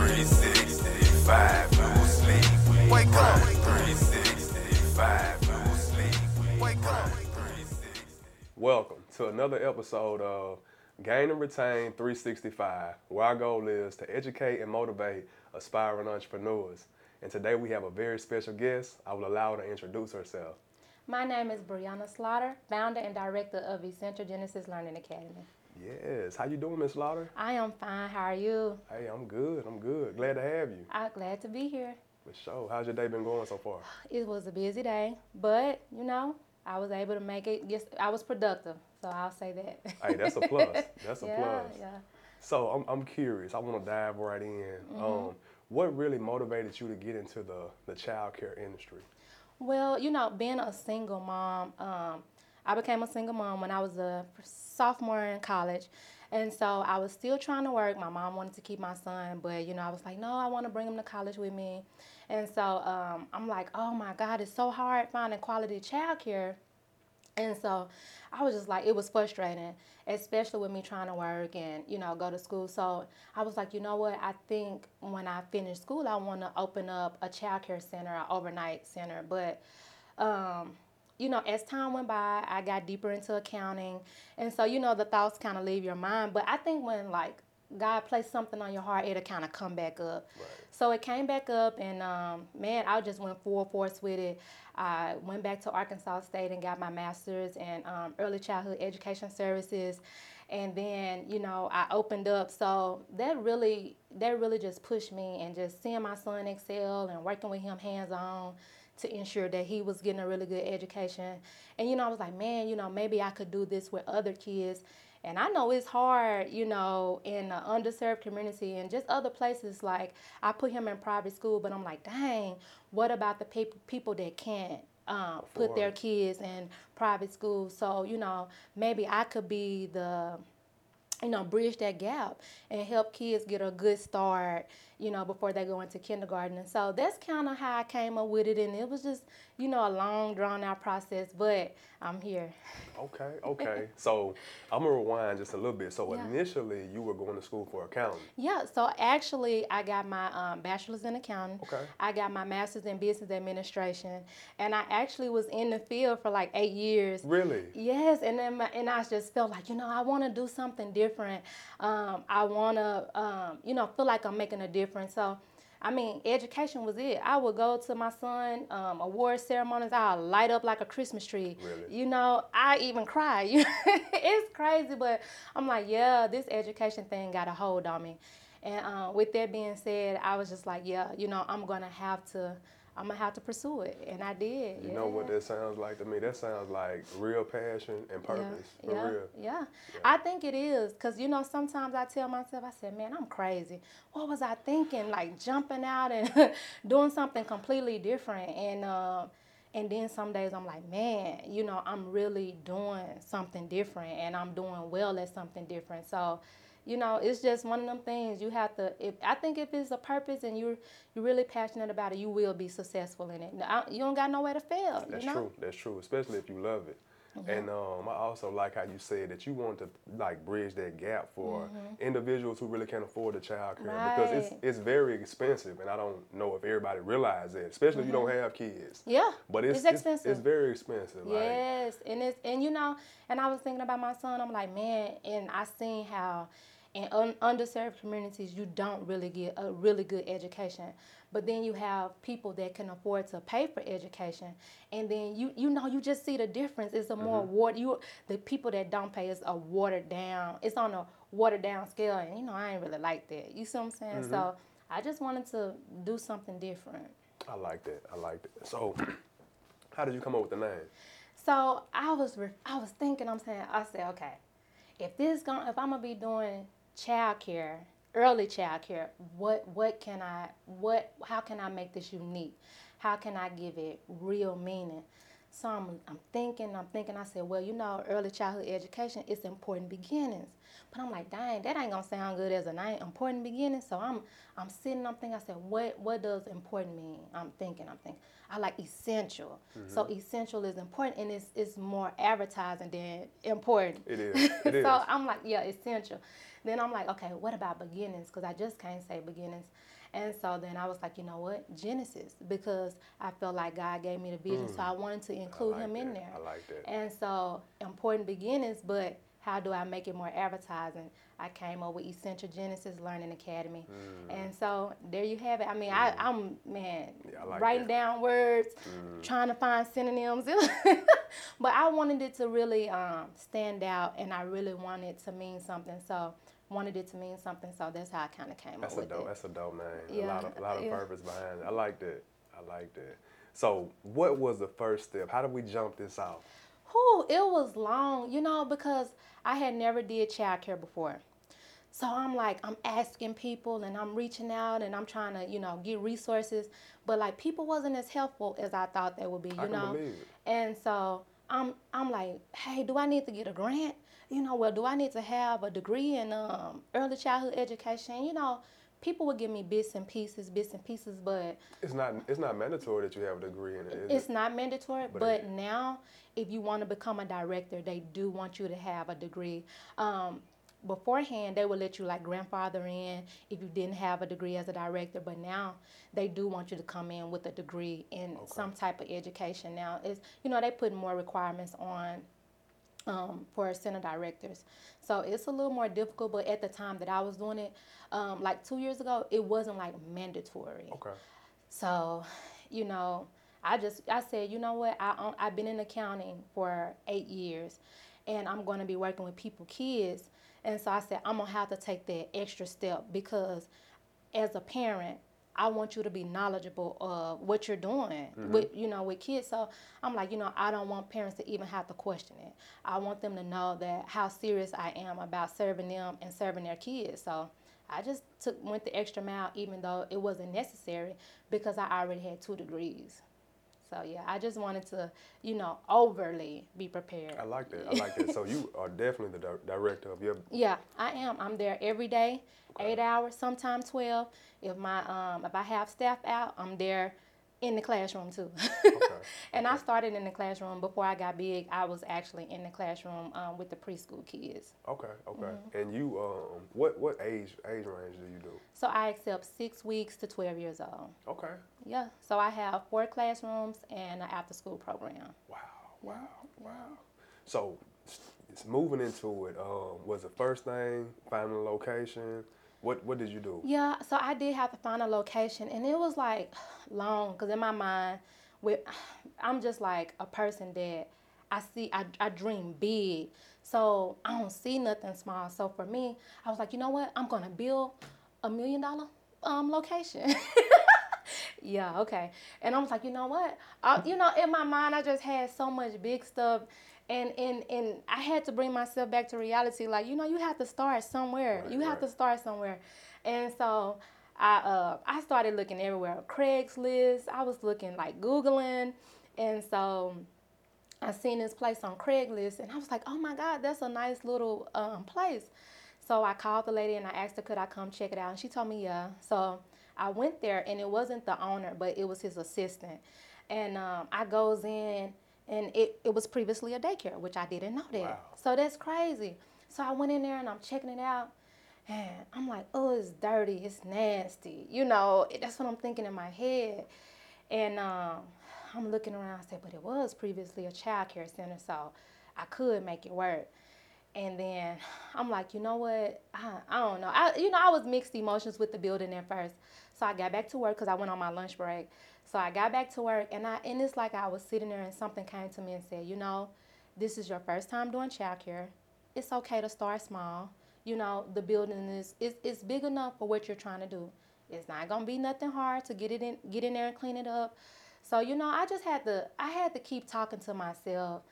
365, no sleep. Wake up. 365, no sleep. Wake up. Welcome to another episode of Gain and Retain 365, where our goal is to educate and motivate aspiring entrepreneurs. And today we have a very special guest. I will allow her to introduce herself. My name is Brianna Slaughter, founder and director of Essential Genesis Learning Academy. Yes, how you doing, Miss Slaughter? I am fine. How are you? Hey, I'm good. I'm good. Glad to have you. I'm glad to be here. For sure. How's your day been going so far? It was a busy day, but you know, I was able to make it. Yes, I was productive, so I'll say that. Hey, that's a plus. That's a yeah, plus. yeah. So I'm, I'm curious. I want to dive right in. Mm-hmm. Um, what really motivated you to get into the the child care industry? Well, you know, being a single mom, um, I became a single mom when I was a sophomore in college. And so I was still trying to work. My mom wanted to keep my son, but you know, I was like, no, I want to bring him to college with me. And so um, I'm like, oh my God, it's so hard finding quality childcare. And so I was just like, it was frustrating, especially with me trying to work and, you know, go to school. So I was like, you know what? I think when I finish school, I want to open up a child care center, an overnight center. But, um, you know, as time went by, I got deeper into accounting. And so, you know, the thoughts kind of leave your mind. But I think when, like, God placed something on your heart, it'll kind of come back up. Right. So it came back up, and um, man, I just went full force with it. I went back to Arkansas State and got my master's in um, early childhood education services, and then you know I opened up. So that really, that really just pushed me, and just seeing my son excel and working with him hands on to ensure that he was getting a really good education. And you know, I was like, man, you know, maybe I could do this with other kids. And I know it's hard, you know, in the underserved community and just other places. Like I put him in private school, but I'm like, dang, what about the people people that can't um, put their kids in private school? So you know, maybe I could be the you know, bridge that gap and help kids get a good start, you know, before they go into kindergarten. And so that's kind of how I came up with it. And it was just, you know, a long, drawn out process, but I'm here. Okay, okay. so I'm gonna rewind just a little bit. So Yeah. initially, you were going to school for accounting. Yeah, so actually, I got my um, bachelor's in accounting. Okay. I got my master's in business administration. And I actually was in the field for like eight years. Really? Yes, and then my, and I just felt like you know I want to do something different. Um, I want to um, you know feel like I'm making a difference. So, I mean, education was it. I would go to my son um, award ceremonies. I'll light up like a Christmas tree. Really? You know, I even cry. it's crazy, but I'm like, yeah, this education thing got a hold on me. And uh, with that being said, I was just like, yeah, you know, I'm gonna have to. I'm gonna have to pursue it, and I did. You know what that sounds like to me? That sounds like real passion and purpose. Yeah, For yeah, real. yeah. I think it is because you know sometimes I tell myself, I said, man, I'm crazy. What was I thinking? Like jumping out and doing something completely different, and uh, and then some days I'm like, man, you know, I'm really doing something different, and I'm doing well at something different. So. You know, it's just one of them things you have to. If I think if it's a purpose and you're you're really passionate about it, you will be successful in it. I- You don't got nowhere to fail. That's you know? true. That's true. Especially if you love it. And um, I also like how you said that you want to like bridge that gap for individuals who really can't afford the child care because it's Mm-hmm. It's very expensive, and I don't know if everybody realizes it, especially if you don't have kids. Yeah, But it's Mm-hmm. it's expensive. It's, very expensive. Like, Yes, and it's and you know, and I was thinking about my son. I'm like, man, and I seen how in un- underserved communities you don't really get a really good education, but then you have people that can afford to pay for education, and then you you know you just see the difference. It's a more mm-hmm. water you the people that don't pay is a watered down. It's on a watered down scale, and you know I ain't really like that. You see what I'm saying? So mm-hmm. I just wanted to do something different. I like that. I like that. So, how did you come up with the name? So I was re- I was thinking, I'm saying, I said, okay, if this going if I'm gonna be doing childcare, early childcare, what what can I what how can I make this unique? How can I give it real meaning? So I'm, I'm thinking, I'm thinking, I said, well, you know, early childhood education is important beginnings. But I'm like, dang, that ain't gonna sound good as a important beginnings. So I'm I'm sitting, I'm thinking, I said, what what does important mean? I'm thinking, I'm thinking. I like essential. So mm-hmm. essential is important and it's it's more advertising than important. It is. It is. so I'm like, yeah, essential. Then I'm like, okay, what about beginnings? Because I just can't say beginnings. And so then I was like, you know what, Genesis, because I felt like God gave me the vision, so I wanted to include like Him in there. I like that. And so important beginnings, but how do I make it more advertising? I came up with Essential Genesis Learning Academy, and so there you have it. I mean, I, I'm man Mm. Yeah, like writing that. Mm. down words, trying to find synonyms, but I wanted it to really um, stand out, and I really wanted to mean something. So wanted it to mean something. So that's how I kind of came That's up a with dope. it. That's a dope name. A Yeah, lot of a lot of yeah. purpose behind it. I liked it. I liked it. So, what was the first step? How did we jump this off? Whew, it was long, you know, because I had never did childcare before. So I'm like, I'm asking people and I'm reaching out and I'm trying to, you know, get resources. But like people wasn't as helpful as I thought they would be, you I know. believe it. And so I'm I'm like, hey, do I need to get a grant? You know, well, do I need to have a degree in um, early childhood education? You know, people would give me bits and pieces, bits and pieces, but It's not. It's not mandatory that you have a degree in it. Is it's it? not mandatory, But but, now if you want to become a director, they do want you to have a degree. Um, beforehand, they would let you like grandfather in if you didn't have a degree as a director, but now they do want you to come in with a degree in some type of education. Now it's you know they put more requirements on um, for center directors. So it's a little more difficult, but at the time that I was doing it, um, like two years ago, it wasn't like mandatory. Okay. So, you know, I just I said, you know what? I I've been in accounting for eight years, and I'm going to be working with people, kids, and so I said I'm gonna have to take that extra step because, as a parent. I want you to be knowledgeable of what you're doing mm-hmm. with you know with kids. So I'm like, you know, I don't want parents to even have to question it. I want them to know that how serious I am about serving them and serving their kids. So I just took went the extra mile, even though it wasn't necessary, because I already had two degrees. So yeah, I just wanted to, you know, overly be prepared. I like that. I like that. So you are definitely the di- director of your. Yeah, I am. I'm there every day, eight hours, sometimes twelve. If my um if I have staff out, I'm there in the classroom too. and I started in the classroom before I got big. I was actually in the classroom um, with the preschool kids. Okay. Okay. Mm-hmm. And you, um, what what age age range do you do? So I accept six weeks to twelve years old. Okay. Yeah. So I have four classrooms and an after school program. Wow. Wow. Wow. So, it's moving into it. Um, was the first thing finding a location? What What did you do? Yeah, so I did have to find a location, and it was like long because in my mind, with I'm just like a person that I see, I, I dream big, so I don't see nothing small. So for me, I was like, you know what? I'm gonna build a million dollar um location. yeah, okay. And I was like, you know what? I, you know, in my mind, I just had so much big stuff. And, and, and I had to bring myself back to reality. Like, you know, you have to start somewhere. Right, you have right. to start somewhere. And so I, uh, I started looking everywhere. Craigslist. I was looking, like, Googling. And so I seen this place on Craigslist. And I was like, oh my God, that's a nice little um, place. So I called the lady and I asked her, could I come check it out? And she told me, yeah. So I went there and it wasn't the owner, but it was his assistant. And um, I goes in and it, it was previously a daycare, which I didn't know that. Wow. So that's crazy. So I went in there and I'm checking it out. And I'm like, oh, it's dirty, it's nasty. You know, that's what I'm thinking in my head. And um, I'm looking around, I said, but it was previously a child care center, so I could make it work. And then I'm like, you know what? I, I don't know. I, you know, I was mixed emotions with the building at first. So I got back to work because I went on my lunch break. So I got back to work, and I and it's like I was sitting there, and something came to me and said, you know, this is your first time doing childcare. It's okay to start small. You know, the building is it's, it's big enough for what you're trying to do. It's not gonna be nothing hard to get it in, get in there and clean it up. So you know, I just had to I had to keep talking to myself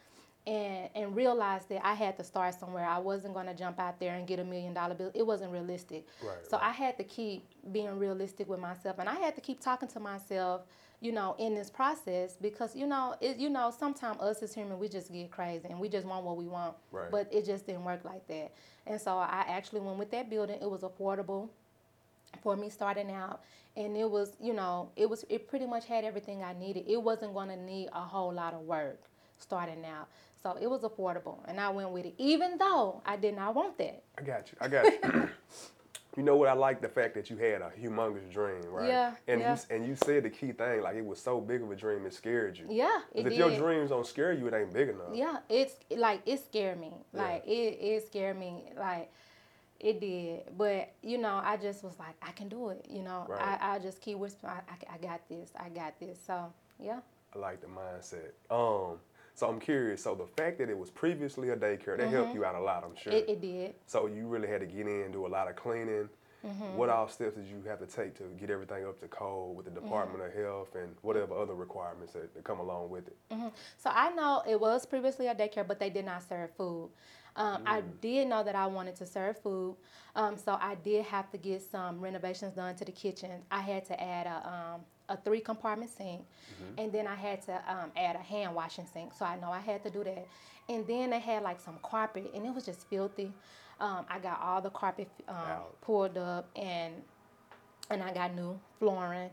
and and realize that I had to start somewhere. I wasn't gonna jump out there and get a million dollar bill. It wasn't realistic. Right, so right. I had to keep being realistic with myself, and I had to keep talking to myself, you know, in this process because you know, it, you know, sometimes us as human we just get crazy and we just want what we want, Right. but it just didn't work like that. And so I actually went with that building. It was affordable for me starting out and it was you know it was it pretty much had everything i needed it wasn't going to need a whole lot of work starting out So it was affordable, and I went with it, even though I did not want that. I got you. I got you. you know what? I like the fact that you had a humongous dream, right? Yeah, And yeah. you and you said the key thing, like it was so big of a dream, it scared you. Yeah. it if did. your dreams don't scare you, it ain't big enough. Yeah, it's like it scared me. Yeah. Like it, it scared me. Like it did. But you know, I just was like, I can do it. You know, Right. I, I just keep whispering, I, I, I got this. I got this. So yeah. I like the mindset. Um, so I'm curious. So the fact that it was previously a daycare, that helped you out a lot, I'm sure. Mm-hmm. It, it did. so you really had to get in, do a lot of cleaning. Mm-hmm. What all steps did you have to take to get everything up to code with the Mm-hmm. Department of Health and whatever other requirements that, that come along with it? So I know it was previously a daycare, but they did not serve food. Um, I did know that I wanted to serve food, um, so I did have to get some renovations done to the kitchen. I had to add a, um, a three compartment sink, and then I had to um, add a hand washing sink. So I know I had to do that. And then they had like some carpet, and it was just filthy. Um, I got all the carpet um, pulled up, and and I got new flooring.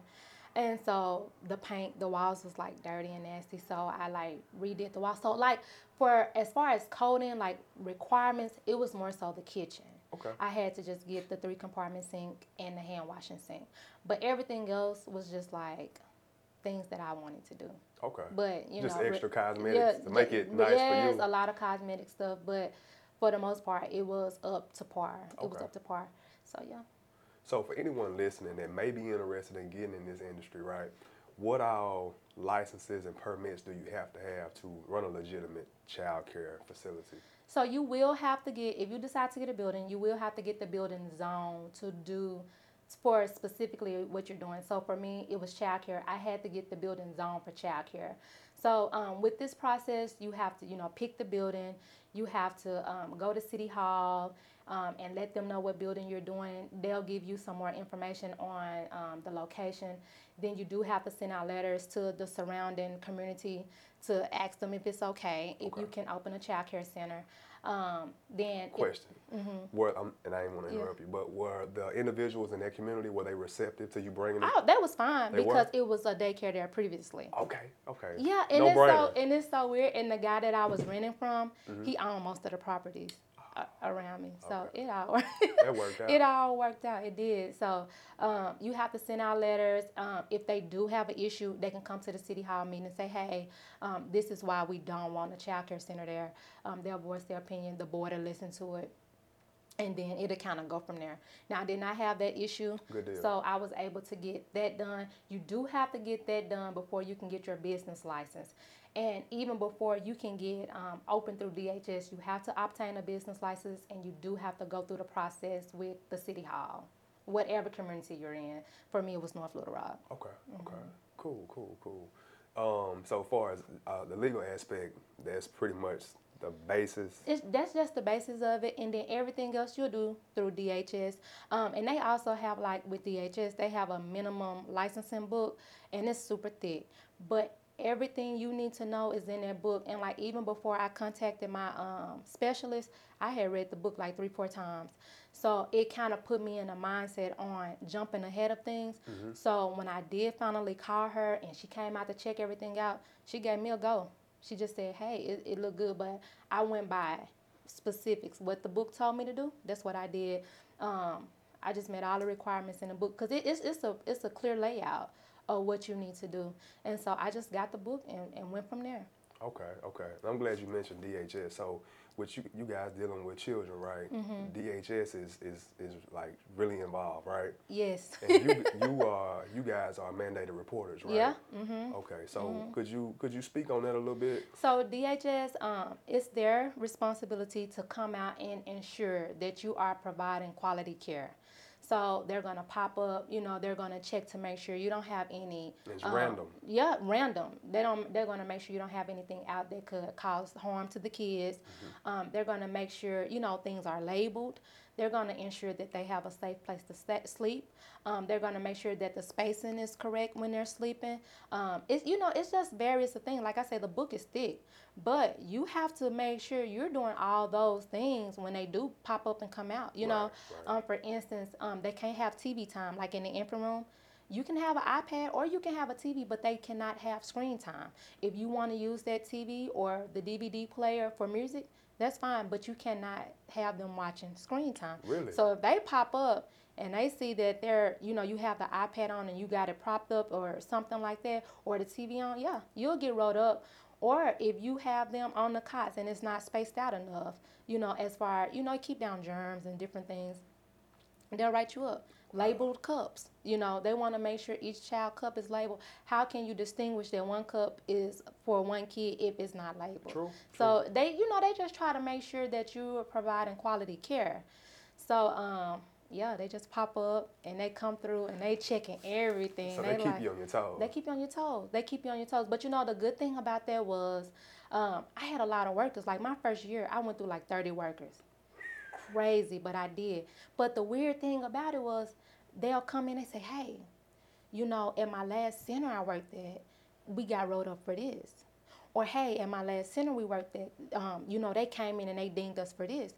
And so the paint, the walls was like dirty and nasty. So I like redid the wall. So like for as far as coding, like requirements, it was more so the kitchen. Okay. I had to just get the three compartment sink and the hand washing sink. But everything else was just like things that I wanted to do. Okay. But you Just know, re- extra cosmetics to make it nice for yes, you. a lot of cosmetic stuff, but for the most part, it was up to par. It was up to par. So yeah. So for anyone listening that may be interested in getting in this industry, right? What all licenses and permits do you have to have to run a legitimate child care facility? So you will have to get, if you decide to get a building, you will have to get the building zone to do for specifically what you're doing. So for me, it was childcare. I had to get the building zone for childcare. So um, with this process, you have to, you know, pick the building. You have to um, go to City Hall um, and let them know what building you're doing. They'll give you some more information on um, the location. Then you do have to send out letters to the surrounding community to ask them if it's okay, if you can open a child care center. Um, then Question. Were, um, and I didn't want to Mm-hmm. Yeah. interrupt you, but were the individuals in that community, were they receptive to you bringing it? oh, that was fine They were? because it was a daycare there previously. Okay, okay. Yeah, and no it's brainer. so and it's so weird. And the guy that I was renting from, Mm-hmm. he owned most of the properties around me. So Okay. it all That worked out. it all worked out. It did. So um, you have to send out letters. Um, if they do have an issue, they can come to the city hall meeting and say, "Hey, um, this is why we don't want a child care center there." Um, they'll voice their opinion. The board will listen to it. And then it'll kind of go from there. Now, I did not have that issue. Good deal. So I was able to get that done. You do have to get that done before you can get your business license. And even before you can get um, open through DHS, you have to obtain a business license and you do have to go through the process with the city hall, whatever community you're in. For me, it was North Little Rock. Okay, Mm-hmm. okay. Cool, cool, cool. Um, so far as uh, the legal aspect, that's pretty much the basis. It's, that's just the basis of it, and then everything else you'll do through DHS. Um, and they also have like with DHS, they have a minimum licensing book, and it's super thick. But everything you need to know is in that book. And like even before I contacted my um, specialist, I had read the book like three, four times. So it kind of put me in a mindset on jumping ahead of things. So when I did finally call her and she came out to check everything out, she gave me a go. She just said, "Hey, it, it looked good," but I went by specifics. What the book told me to do, that's what I did. Um, I just met all the requirements in the book because it, it's it's a it's a clear layout of what you need to do, and so I just got the book and, and went from there. Okay, okay. I'm glad you mentioned DHS. So, with you, you guys dealing with children, right? Mm-hmm. DHS is, is is like really involved, right? Yes. And you you are you guys are mandated reporters, right? Yeah. Mm-hmm. Okay, so could you could you speak on that a little bit? So DHS, um, it's their responsibility to come out and ensure that you are providing quality care. So they're gonna pop up, you know, they're gonna check to make sure you don't have any. It's um, random. Yeah, random. They don't. They're gonna make sure you don't have anything out that could cause harm to the kids. Mm-hmm. Um, they're gonna make sure you know things are labeled. They're gonna ensure that they have a safe place to sleep. Um, they're gonna make sure that the spacing is correct when they're sleeping. Um, it's you know it's just various things. Like I say, the book is thick, but you have to make sure you're doing all those things when they do pop up and come out. You know, Right, right. um, for instance, um, they can't have TV time like in the infant room. You can have an iPad or you can have a TV, but they cannot have screen time. If you want to use that TV or the DVD player for music, that's fine, but you cannot have them watching screen time. Really? So if they pop up and they see that they're, you know, you have the iPad on and you got it propped up or something like that, or the TV on, yeah, you'll get rolled up. Or if you have them on the cots and it's not spaced out enough, you know, as far, you know, keep down germs and different things, they'll write you up. Labeled cups, you know, they want to make sure each child cup is labeled. How can you distinguish that one cup is for one kid if it's not labeled? True, So they, you know, they just try to make sure that you are providing quality care. So, um, yeah, they just pop up and they come through and they checking everything. So they keep like- you on your toes. they keep you on your toes. They keep you on your toes. But you know, the good thing about that was um, I had a lot of workers. Like my first year, I went through like 30 workers. Crazy, but I did. But the weird thing about it was they'll come in and say, hey, you know, at my last center I worked at, we got rolled up for this. Or hey, at my last center we worked at, um, you know, they came in and they dinged us for this.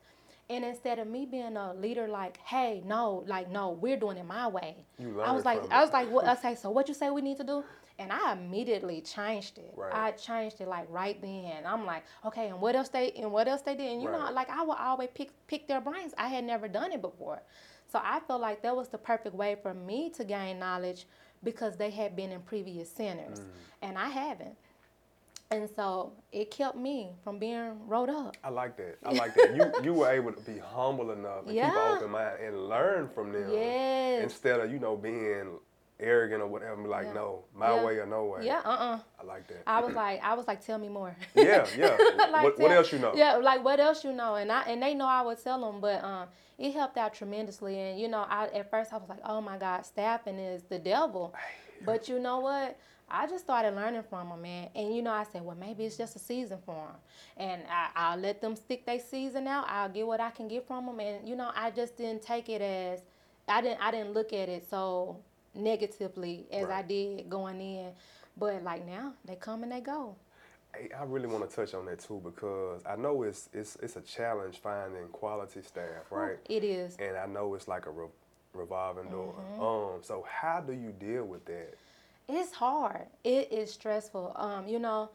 And instead of me being a leader, like, hey, no, like, no, we're doing it my way. I was like, I was like, what? I say, so what you say we need to do? And I immediately changed it. Right. I changed it like right then. I'm like, okay, and what else they and what else they did? And you know, like I would always pick pick their brains. I had never done it before, so I felt like that was the perfect way for me to gain knowledge because they had been in previous centers, Mm. and I haven't. And so it kept me from being rolled up. I like that. I like that. You you were able to be humble enough and keep an open mind and learn from them. Yes. Instead of, you know, being arrogant or whatever, like, Yeah. no, my Yeah. way or no way. Yeah, uh uh I like that. I was like, I was like, tell me more. yeah, yeah. Like, what, what else you know? Yeah, like what else you know, and I and they know I would tell them, but um, it helped out tremendously. And you know, I at first I was like, oh my God, staffing is the devil, but you know what? I just started learning from them, man. And you know, I said, well, maybe it's just a season for them, and I, I'll let them stick their season out. I'll get what I can get from them, and you know, I just didn't take it as, I didn't, I didn't look at it so negatively as I did going in. But like now, they come and they go. I really want to touch on that too because I know it's it's it's a challenge finding quality staff, right? It is. And I know it's like a re- revolving door. Mm-hmm. Um, so how do you deal with that? It's hard. It is stressful. Um, you know,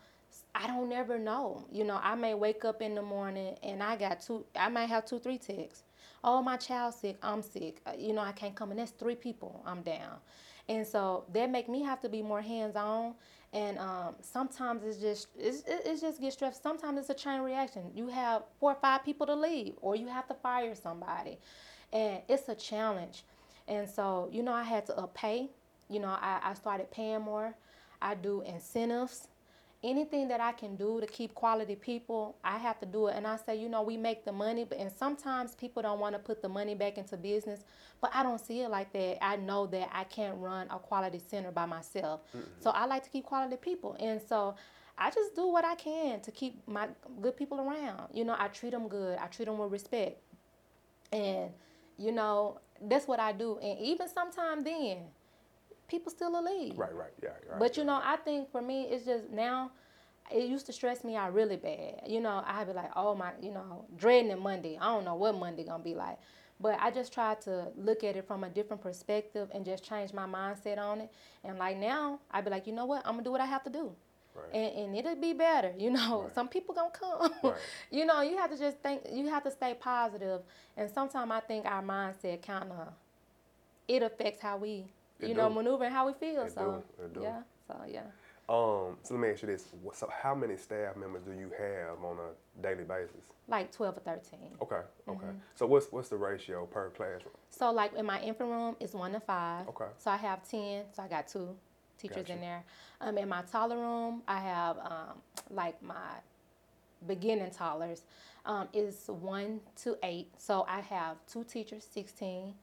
I don't never know. You know, I may wake up in the morning and I got two. I might have two, three texts. Oh, my child's sick. I'm sick. Uh, You know, I can't come. And that's three people. I'm down. And so that make me have to be more hands on. And um, sometimes it's just it's, it- it's just get stressed. Sometimes it's a chain reaction. You have four or five people to leave, or you have to fire somebody, and it's a challenge. And so you know, I had to up pay. You know, I, I started paying more. I do incentives. Anything that I can do to keep quality people, I have to do it. And I say, you know, we make the money, but and sometimes people don't want to put the money back into business. But I don't see it like that. I know that I can't run a quality center by myself. So I like to keep quality people. And so I just do what I can to keep my good people around. You know, I treat them good. I treat them with respect. And, you know, that's what I do. And even sometime then, people still will leave. Right, right, yeah, right. But you know, I think for me, it's just now. It used to stress me out really bad. You know, I'd be like, oh my, you know, dreading Monday. I don't know what Monday gonna be like. But I just tried to look at it from a different perspective and just change my mindset on it. And like now, I'd be like, you know what? I'm gonna do what I have to do. Right. And, and it'll be better, you know. Right. Some people gonna come, Right. you know. You have to just think. You have to stay positive. And sometimes I think our mindset kind of it affects how we, It you know, do. maneuver and how we feel. It so do. Do. yeah, so yeah. Um, so let me ask you this: So, how many staff members do you have on a daily basis? like 12 or 13. Okay, okay. Mm-hmm. So, what's what's the ratio per classroom? So like in my infant room, it's one to five. Okay. So I have 10, so I got two teachers Gotcha. in there. Um, in my toddler room, I have um, like my beginning toddlers um, is one to eight. So I have two teachers, 16.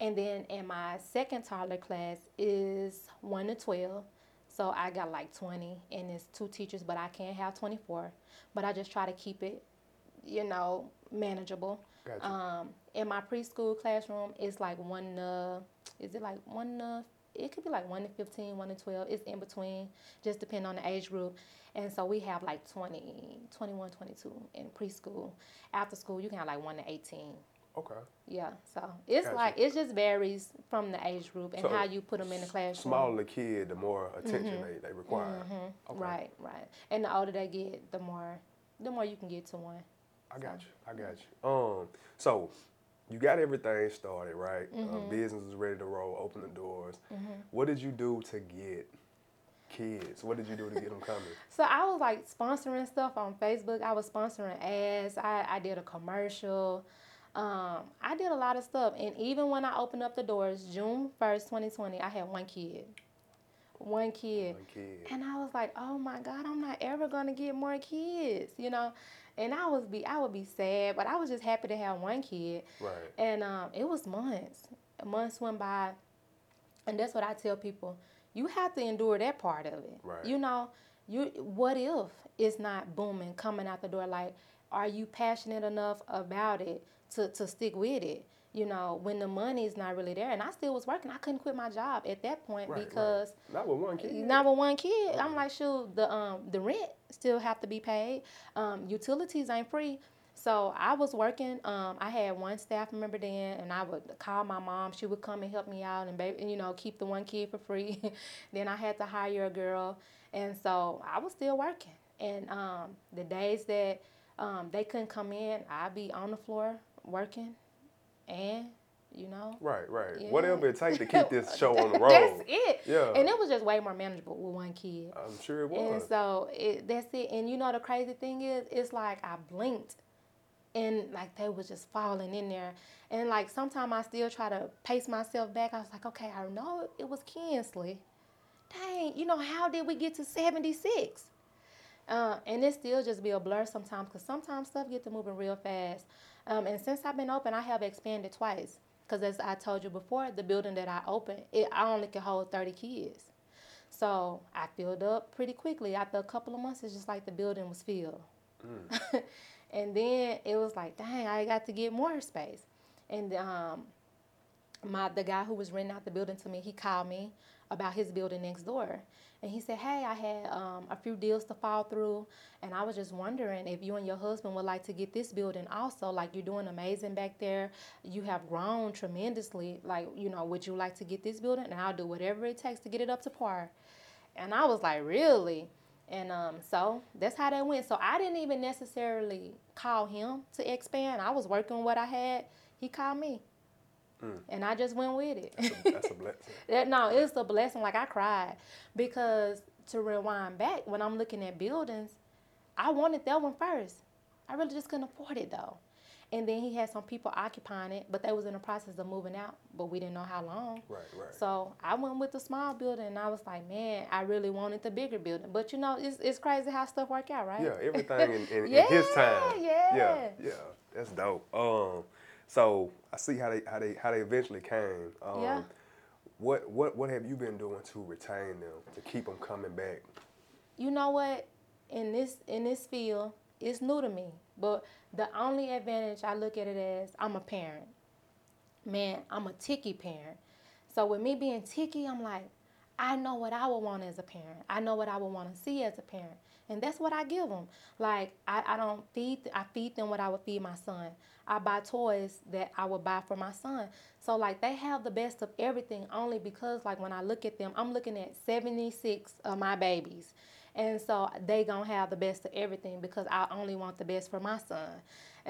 And then in my second toddler class is one to 12. So I got like 20 and it's two teachers, but I can't have 24. But I just try to keep it, you know, manageable. Gotcha. Um, in my preschool classroom, it's like one to, is it like one to, it could be like one to 15, one to 12. It's in between, just depending on the age group. And so we have like 20, 21, 22 in preschool. After school, you can have like one to 18. Okay. Yeah, so it's Gotcha. like it just varies from the age group and So, how you put them in the classroom. Smaller the kid, the more attention they, they require. Mm-hmm. Right, right. And the older they get, the more the more you can get to one. I got you. I got you. Um, so you got everything started, right? Uh, Mm-hmm. business is ready to roll. Open the doors. What did you do to get kids? What did you do to get them coming? So I was like sponsoring stuff on Facebook. I was sponsoring ads. I, I did a commercial. Um, I did a lot of stuff. And even when I opened up the doors, June 1st, 2020, I had one kid. One kid. One kid. And I was like, oh my God, I'm not ever gonna get more kids, you know? And I was be I would be sad, but I was just happy to have one kid. Right. And um, it was months. Months went by. And that's what I tell people. You have to endure that part of it. Right. You know, you what if it's not booming coming out the door? Like, are you passionate enough about it to, to stick with it? You know, when the money is not really there. And I still was working. I couldn't quit my job at that point Right, right. because Not with one kid. not with one kid. I'm like, shoot, the um the rent still have to be paid. Um, utilities ain't free. So I was working. Um, I had one staff member then, and I would call my mom. She would come and help me out, and baby, you know, keep the one kid for free. then I had to hire a girl, and so I was still working. And um, the days that um, they couldn't come in, I'd be on the floor working, and you know, Right, right. Yeah. Whatever it takes to keep this show on the road. That's it. Yeah. And it was just way more manageable with one kid. I'm sure it was. And so it, that's it. And you know the crazy thing is, it's like I blinked, and like they was just falling in there. And like sometimes I still try to pace myself back. I was like, okay, I know it was Kinsley. Dang, you know how did we get to seventy six? Uh, and it still just be a blur sometimes because sometimes stuff get to moving real fast. Um, and since I've been open, I have expanded twice. Because as I told you before, the building that I opened, it, I only can hold 30 kids. So I filled up pretty quickly. After a couple of months, it's just like the building was filled. and then it was like, dang, I got to get more space. And um, my the guy who was renting out the building to me, he called me about his building next door. And he said, Hey, I had um, a few deals to fall through, and I was just wondering if you and your husband would like to get this building also. Like, you're doing amazing back there. You have grown tremendously. Like, you know, would you like to get this building? And I'll do whatever it takes to get it up to par. And I was like, Really? And um, so that's how that went. So I didn't even necessarily call him to expand. I was working what I had. He called me. And I just went with it. That's a, that's a blessing. That, no, it's a blessing. Like I cried because to rewind back, when I'm looking at buildings, I wanted that one first. I really just couldn't afford it though. And then he had some people occupying it, but they was in the process of moving out, but we didn't know how long. Right, right. So I went with the small building, and I was like, man, I really wanted the bigger building. But you know, it's, it's crazy how stuff work out, right? Yeah, everything in, in, Yeah, in his time. yeah. yeah, yeah. That's dope. Um, so I see how they how they how they eventually came. Um, Yeah. What what what have you been doing to retain them to keep them coming back? you know what? In this in this field it's new to me. But the only advantage i look at it as i'm a parent. Man i'm a ticky parent. So with me being ticky i'm like i know what i would want as a parent. I know what i would want to see as a parent. And that's what i give them like i, I don't feed i feed them what i would feed my son i buy toys that i would buy for my son so like they have the best of everything only because like when i look at them i'm looking at 76 of my babies and so they gonna have the best of everything because I only want the best for my son.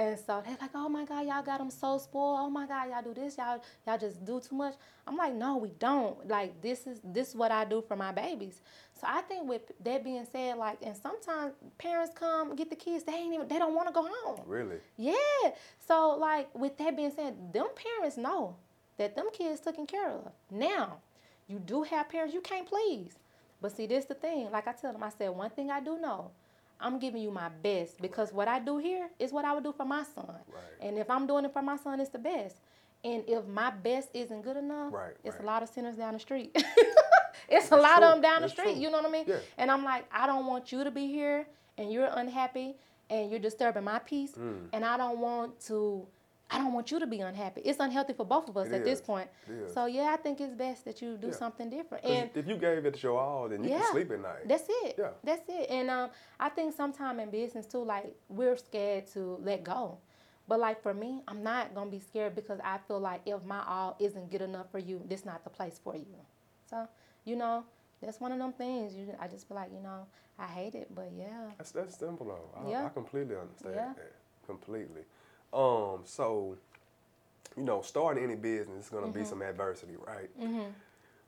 And so they're like, oh my God, y'all got them so spoiled. Oh my God, y'all do this, y'all y'all just do too much. I'm like, no, we don't. Like this is this is what I do for my babies. So I think with that being said, like, and sometimes parents come get the kids, they ain't even they don't want to go home. Really? Yeah. So like with that being said, them parents know that them kids taken care of. Now, you do have parents you can't please. But see, this the thing. Like I tell them, I said one thing I do know. I'm giving you my best because what I do here is what I would do for my son. Right. And if I'm doing it for my son, it's the best. And if my best isn't good enough, Right, it's right. a lot of sinners down the street. it's a lot true. of them down That's the street. true. You know what I mean? Yeah. And I'm like, I don't want you to be here and you're unhappy and you're disturbing my peace. Mm. And I don't want to I don't want you to be unhappy. It's unhealthy for both of us It at this point. So yeah, I think it's best that you do Yeah. something different. And if you gave it your all, then you yeah, can sleep at night. That's it. Yeah. That's it. And um, I think sometime in business too, like we're scared to let go. But like for me, I'm not gonna be scared because I feel like if my all isn't good enough for you, this not the place for you. So, you know, that's one of them things. You, I just feel like, you know, I hate it, but yeah. That's that's simple though. I, Yeah. I completely understand Yeah. that. Completely. Um, so you know, starting any business is gonna Mm-hmm. be some adversity, right?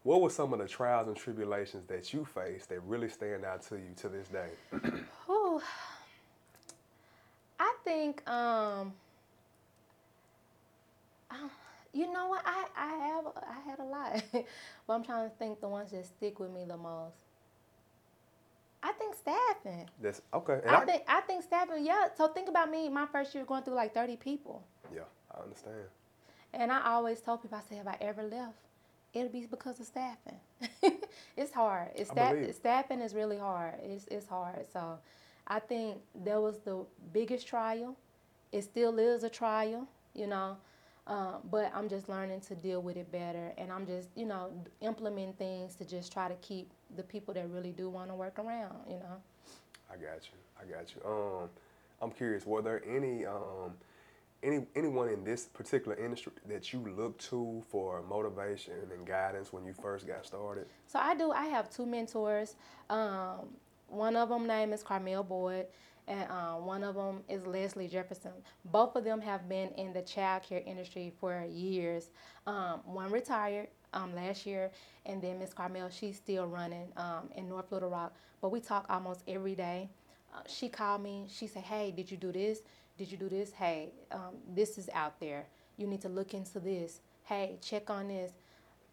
What were some of the trials and tribulations that you faced that really stand out to you to this day? Whew. I think, um, uh, you know what? I, I have I had a lot, but I'm trying to think the ones that stick with me the most. I think staffing. That's okay. And I think I think staffing. Yeah. So think about me. My first year going through like 30 people, yeah, I understand. and I always told people I said if I ever left, it'll be because of staffing. it's hard. It's staff, staffing is really hard. It's it's hard. So I think that was the biggest trial. It still is a trial, you know. Um, but I'm just learning to deal with it better, and I'm just, you know, implementing things to just try to keep the people that really do want to work around, you know. I got you. I got you. Um, I'm curious. Were there any um, any anyone in this particular industry that you look to for motivation and guidance when you first got started? So I do. I have two mentors. Um, one of them name is Carmel Boyd, and um, one of them is Leslie Jefferson. Both of them have been in the child care industry for years. Um, one retired um, last year, and then Miss Carmel, she's still running um, in North Little Rock. But we talk almost every day. Uh, she called me. She said, "Hey, did you do this? Did you do this? Hey, um, this is out there. You need to look into this. Hey, check on this."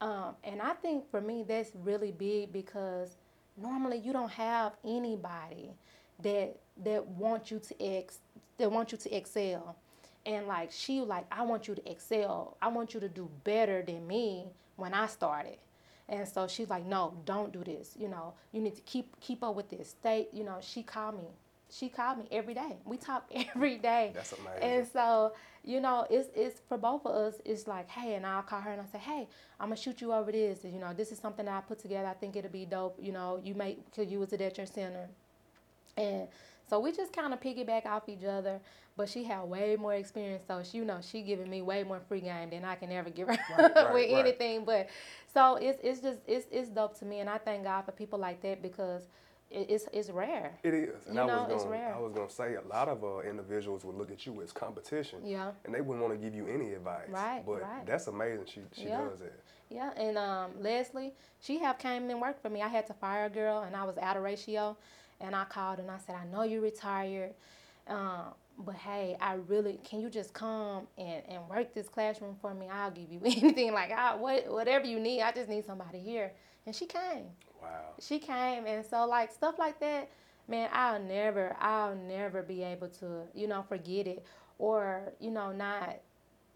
Um, and I think for me that's really big because normally you don't have anybody that that want you to ex that want you to excel. And like she like I want you to excel. I want you to do better than me when I started. And so she's like, no, don't do this. You know, you need to keep keep up with this. Stay, you know, she called me. She called me every day. We talk every day. That's amazing. And so, you know, it's it's for both of us. It's like, hey, and I'll call her and I say, hey, I'm gonna shoot you over this. You know, this is something that I put together. I think it'll be dope. You know, you may could use it at your center. And so we just kind of piggyback off each other. But she had way more experience, so she, you know, she giving me way more free game than I can ever give her Right, right, with right. anything. But so it's it's just it's it's dope to me, and I thank God for people like that because it's it's rare. It is, and You I know, was rare. I was going to say a lot of uh, individuals would look at you as competition, Yeah. and they wouldn't want to give you any advice. Right, But right. that's amazing. She she Yeah. does that. Yeah, and um, Leslie, she have came and worked for me. I had to fire a girl, and I was out of ratio, and I called and I said, I know you're retired, um, but hey, I really can you just come and, and work this classroom for me? I'll give you anything, like I, what whatever you need. I just need somebody here, and she came. Wow. She came, and so like stuff like that, man, I'll never, I'll never be able to, you know, forget it or you know not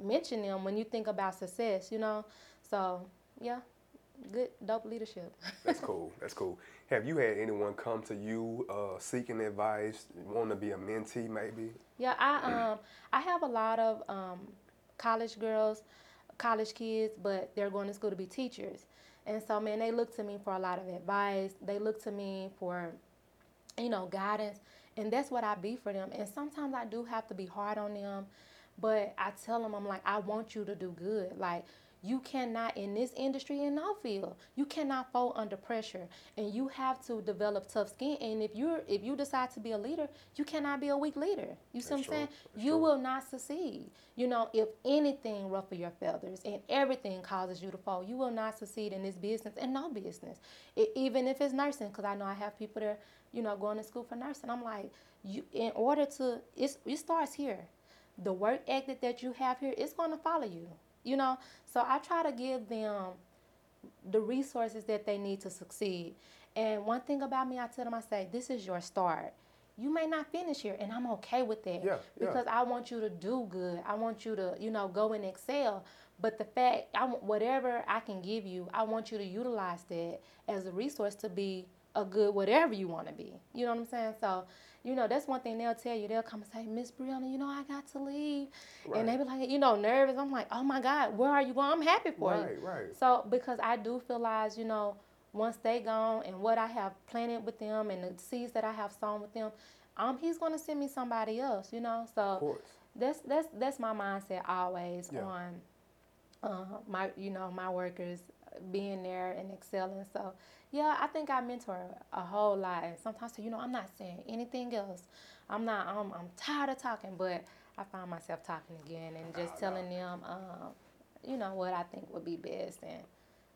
mention them when you think about success, you know. So yeah, good dope leadership. That's cool. That's cool. Have you had anyone come to you uh, seeking advice, wanting to be a mentee, maybe? Yeah, I um I have a lot of um college girls, college kids, but they're going to school to be teachers. And so man, they look to me for a lot of advice. They look to me for you know, guidance, and that's what I be for them. And sometimes I do have to be hard on them, but I tell them I'm like I want you to do good. Like you cannot in this industry in no field you cannot fold under pressure. And you have to develop tough skin. And if you're if you decide to be a leader you cannot be a weak leader. You see what i'm true. saying That's you true. will not succeed. You know if anything ruffle your feathers and everything causes you to fall you will not succeed in this business and no business. E- even if it's nursing because i know i have people that you know going to school for nursing. I'm like you in order to it's, it starts here. The work ethic that you have here is going to follow you you know? So i try to give them the resources that they need to succeed. And one thing about me i tell them i say this is your start. You may not finish here and i'm okay with that Yeah, yeah. because i want you to do good. I want you to you know go and excel. But the fact i whatever i can give you i want you to utilize that as a resource to be a good whatever you want to be you know what i'm saying so you know that's one thing they'll tell you they'll come and say miss brianna you know i got to leave and they be like you know nervous i'm like oh my god where are you going i'm happy for you Right, right. so because I do realize, you know, once they gone and what I have planted with them and the seeds that I have sown with them, um, he's gonna send me somebody else, you know. Of So course. that's that's that's my mindset always Yeah. on uh, my you know my workers being there and excelling. So yeah, I think I mentor a whole lot. And sometimes you know I'm not saying anything else. I'm not. I'm I'm tired of talking, but I find myself talking again and just nah. telling them, um, you know, what I think would be best, and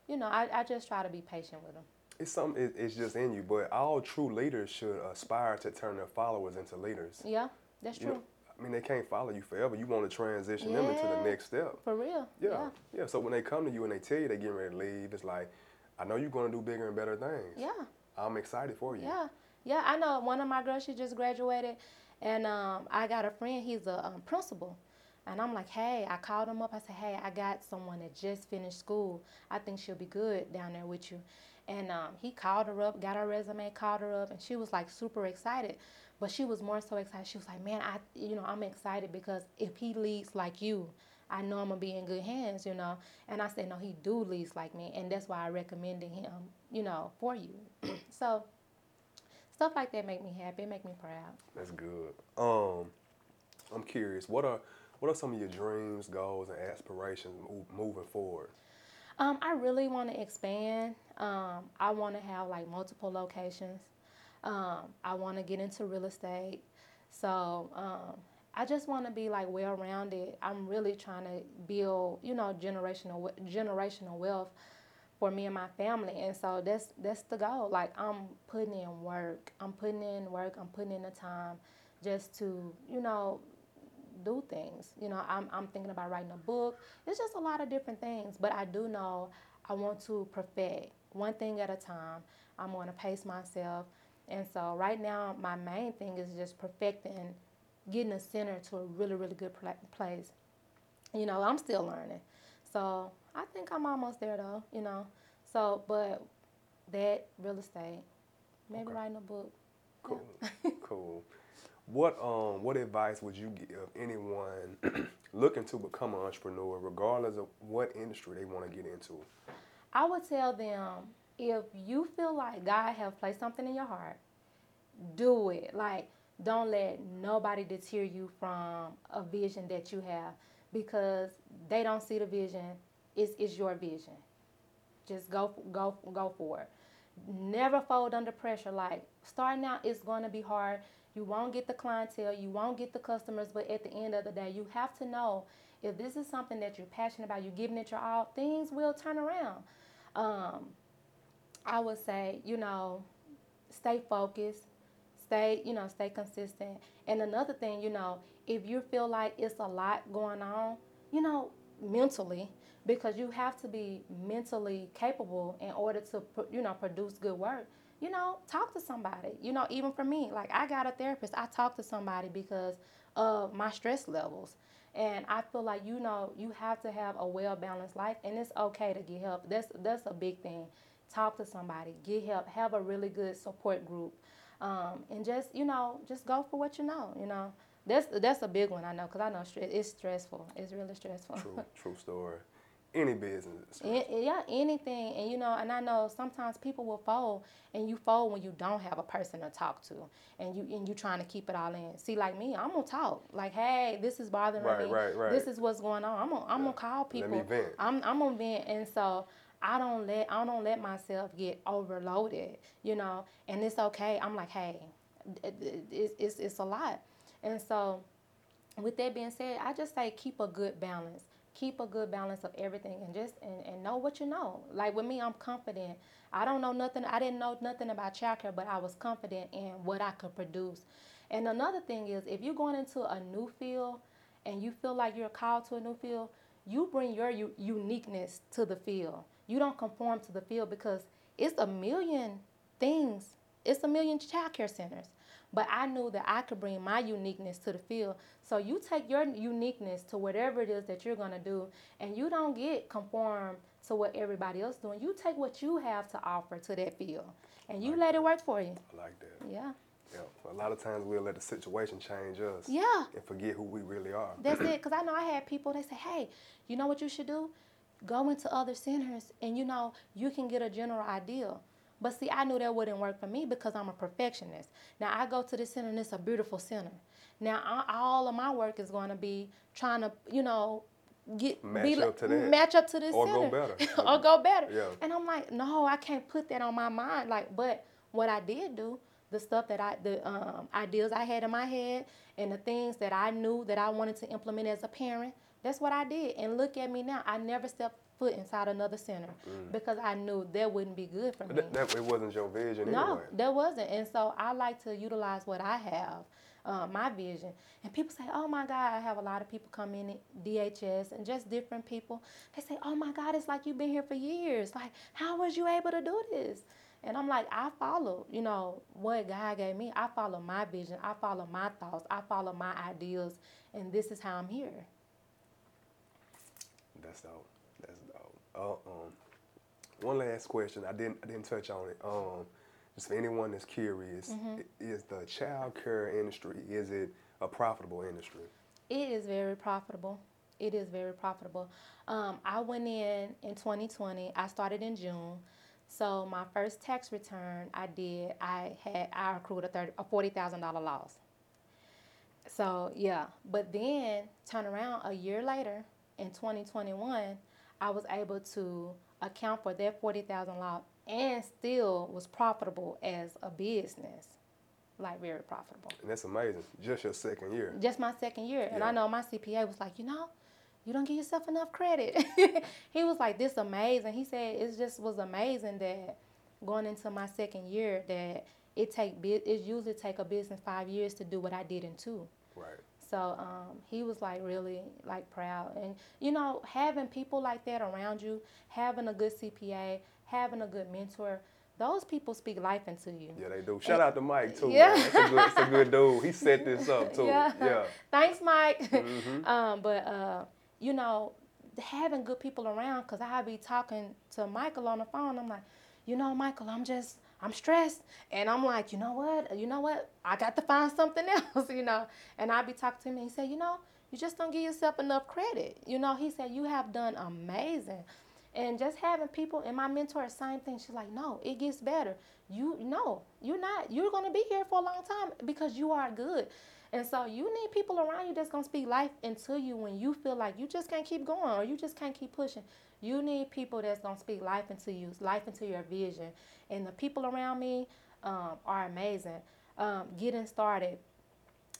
you know, I, I just try to be patient with them. It's something. It, it's just in you. But all true leaders should aspire to turn their followers into leaders. Yeah, that's You true. know, I mean, they can't follow you forever. You want to transition them into the next step. For real. Yeah. Yeah. yeah. So when they come to you and they tell you they're getting ready to leave, it's like, I know you're going to do bigger and better things. Yeah. I'm excited for you. Yeah, yeah. I know one of my girls. She just graduated, and um, I got a friend. He's a um, principal, and I'm like, hey. I called him up. I said, hey, I got someone that just finished school. I think she'll be good down there with you. And um, he called her up, got her resume, called her up, and she was like super excited. But she was more so excited. She was like, man, I, you know, I'm excited because if he leads like you, I know I'm gonna be in good hands, you know. And I said, no, he do leads like me, and that's why I recommended him, you know, for you. so stuff like that make me happy, it make me proud. That's good. Um, I'm curious. What are what are some of your dreams, goals, and aspirations moving forward? Um, I really want to expand. Um, I want to have like multiple locations. Um, I want to get into real estate. So um, I just want to be like well rounded. I'm really trying to build, you know, generational generational wealth for me and my family. And so that's that's the goal. Like I'm putting in work. I'm putting in work. I'm putting in the time just to, you know, do things. You know, I'm, I'm thinking about writing a book. It's just a lot of different things. But I do know I want to perfect one thing at a time. I'm going to pace myself. And so right now, my main thing is just perfecting, getting a center to a really, really good place. You know, I'm still learning. So I think I'm almost there though, you know. So, but that real estate, maybe Okay. writing a book. Cool. cool. What um what advice would you give anyone looking to become an entrepreneur, regardless of what industry they want to get into? I would tell them if you feel like God have placed something in your heart, do it. Like don't let nobody deter you from a vision that you have because they don't see the vision. It's, it's your vision. Just go go go for it. Never fold under pressure. Like starting out is going to be hard. You won't get the clientele, you won't get the customers, but at the end of the day, you have to know if this is something that you're passionate about, you're giving it your all, things will turn around. Um, I would say, you know, stay focused, stay, you know, stay consistent. And another thing, you know, if you feel like it's a lot going on, you know, mentally, because you have to be mentally capable in order to, you know, produce good work. You know, talk to somebody. You know, even for me, like I got a therapist. I talk to somebody because of my stress levels. And I feel like you know you have to have a well balanced life, and it's okay to get help. That's that's a big thing. Talk to somebody, get help, have a really good support group, um, and just you know just go for what you know. You know that's that's a big one I know because I know it's stressful. It's really stressful. True, true story. Any business. A- yeah, anything, and you know, and I know sometimes people will fold, and you fold when you don't have a person to talk to, and you and you trying to keep it all in. See, like me, I'm gonna talk. Like, hey, this is bothering Right, me. right, right. This is what's going on. I'm gonna I'm gonna call people. Let me vent. I'm I'm gonna vent, and so I don't let I don't let myself get overloaded, you know. And it's okay. I'm like, hey, it- it- it's it's, it's a lot, and so with that being said, I just say keep a good balance. Keep a good balance of everything and just and, and know what you know. Like with me, I'm confident. I don't know nothing. I didn't know nothing about childcare, but I was confident in what I could produce. And another thing is, if you're going into a new field and you feel like you're called to a new field, you bring your u- uniqueness to the field. You don't conform to the field because it's a million things. It's a million childcare centers. But I knew that I could bring my uniqueness to the field. So you take your uniqueness to whatever it is that you're gonna do, and you don't get conform to what everybody else doing. You take what you have to offer to that field, and you let it work for you. I like that. Yeah, Yeah. A lot of times we'll let the situation change us. yeah. And forget who we really are. That's it. Because I know I had people, they say, hey, you know what you should do? Go into other centers and you know, you can get a general idea. But see, I knew that wouldn't work for me because I'm a perfectionist. Now I go to the center and it's a beautiful center. Now I, all of my work is going to be trying to, you know, get Match be, up to that. match up to this Or go better. or go better. Yeah. And I'm like, no, I can't put that on my mind. Like, but what I did do, the stuff that I, the um, ideas I had in my head, and the things that I knew that I wanted to implement as a parent, that's what I did. And look at me now. I never stepped foot inside another center because I knew that wouldn't be good for me. That, that it wasn't your vision No, anyway. there wasn't. And so I like to utilize what I have, uh, my vision. And people say, oh my God, I have a lot of people come in at DHS and just different people. They say, oh my God, it's like you've been here for years. Like, how was you able to do this? And I'm like, I follow, you know, what God gave me. I follow my vision. I follow my thoughts. I follow my ideals. And this is how I'm here. That's dope. That's dope. Uh, um, one last question. I didn't I didn't touch on it. Um, just for anyone that's curious, Mm-hmm. is the child care industry is it a profitable industry? It is very profitable. It is very profitable. Um, I went in in 2020. I started in June. So my first tax return I did, I had I accrued a thirty a forty thousand dollar loss. So yeah, but then turn around a year later in 2021, I was able to account for that forty thousand loss and still was profitable as a business, like very profitable And that's amazing. Just your second year. just my second year. And I know my CPA was like, you know, you don't give yourself enough credit. he was like, this amazing. He said it just was amazing that going into my second year that it take it usually take a business five years to do what I did in two. Right. So um, he was like really like proud, and you know having people like that around you, having a good CPA, having a good mentor, those people speak life into you. Yeah, they do. Shout out to Mike too. Yeah. Man. That's, a good, that's a good dude. He set this up too. Yeah. Yeah. Thanks, Mike. Mhm. um, but uh, you know, having good people around, cause I be talking to Michael on the phone. I'm like, you know, Michael, I'm just, I'm stressed, and I'm like, you know what, you know what, I got to find something else, you know. And I'd be talking to him, and he said, you know, you just don't give yourself enough credit. You know, he said you have done amazing. And just having people, and my mentor, same thing. She's like, no, it gets better. You no, you're not. You're gonna be here for a long time because you are good. And so you need people around you that's gonna speak life into you when you feel like you just can't keep going or you just can't keep pushing. You need people that's gonna speak life into you, life into your vision. And the people around me um, are amazing. Um, getting started,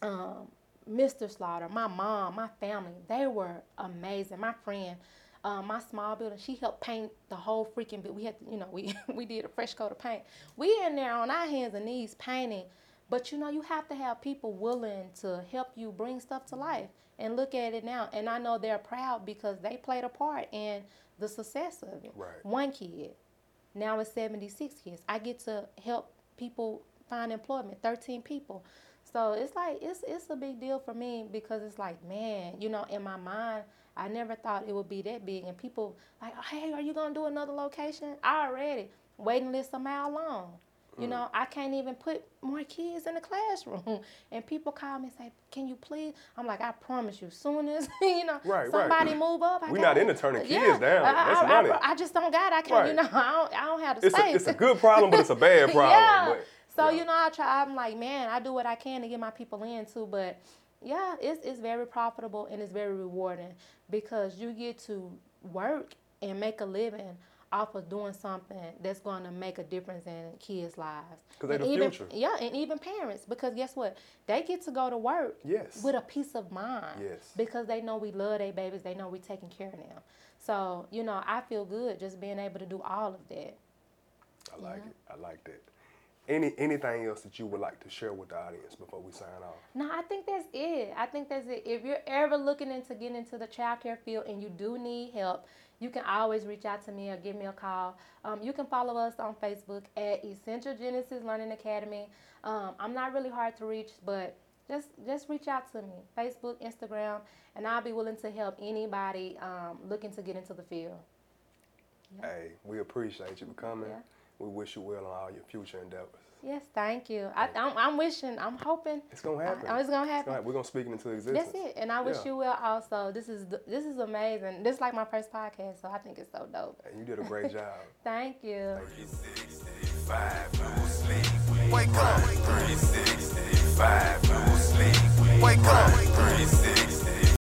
um, Mr. Slaughter, my mom, my family, they were amazing. My friend, um, my small building, she helped paint the whole freaking. bu- We had, to, you know, we we did a fresh coat of paint. We in there on our hands and knees painting, but you know, you have to have people willing to help you bring stuff to life. And look at it now, and I know they're proud because they played a part in the success of it. Right. One kid, now it's 76 kids. I get to help people find employment, 13 people. So it's like it's it's a big deal for me because it's like, man, you know, in my mind, I never thought it would be that big. And people like, hey, are you gonna do another location? I already waiting list a mile long. You Mm. know, I can't even put more kids in the classroom. And people call me and say, Can you please? I'm like, I promise you, soon as you know Right, right. somebody move up, I we're not it." into turning kids Yeah, down. I, That's I, money. I, I just don't got. it. I can't. You know, I don't. I don't have the It's a, space. it's a good problem, but it's a bad problem. yeah. But, so yeah. you know, I try. I'm like, man, I do what I can to get my people in too. But yeah, it's it's very profitable and it's very rewarding because you get to work and make a living off of doing something that's going to make a difference in kids' lives. 'Cause they And the even, future. Yeah, and even parents because guess what? They get to go to work Yes. with a peace of mind. Yes. Because they know we love their babies. They know we're taking care of them. So you know, I feel good just being able to do all of that. I like it. I like that. Any anything else that you would like to share with the audience before we sign off? No, I think that's it. I think that's it. If you're ever looking into getting into the childcare field and you do need help, you can always reach out to me or give me a call. Um, you can follow us on Facebook at Essential Genesis Learning Academy. Um, I'm not really hard to reach, but just just reach out to me, Facebook, Instagram, and I'll be willing to help anybody um, looking to get into the field. Hey, we appreciate you for coming. Yeah. We wish you well on all your future endeavors. Yes, thank you. I, I'm, I'm wishing, I'm hoping. It's gonna happen. Oh, I- it's gonna happen. happen. We're gonna speak it into existence. That's it, and I wish Yeah. you well. Also, this is this is amazing. This is like my first podcast, so I think it's so dope. And you did a great job. Thank you. 365. 365 sleep. Wake up, 365 sleep. Wake up, 365.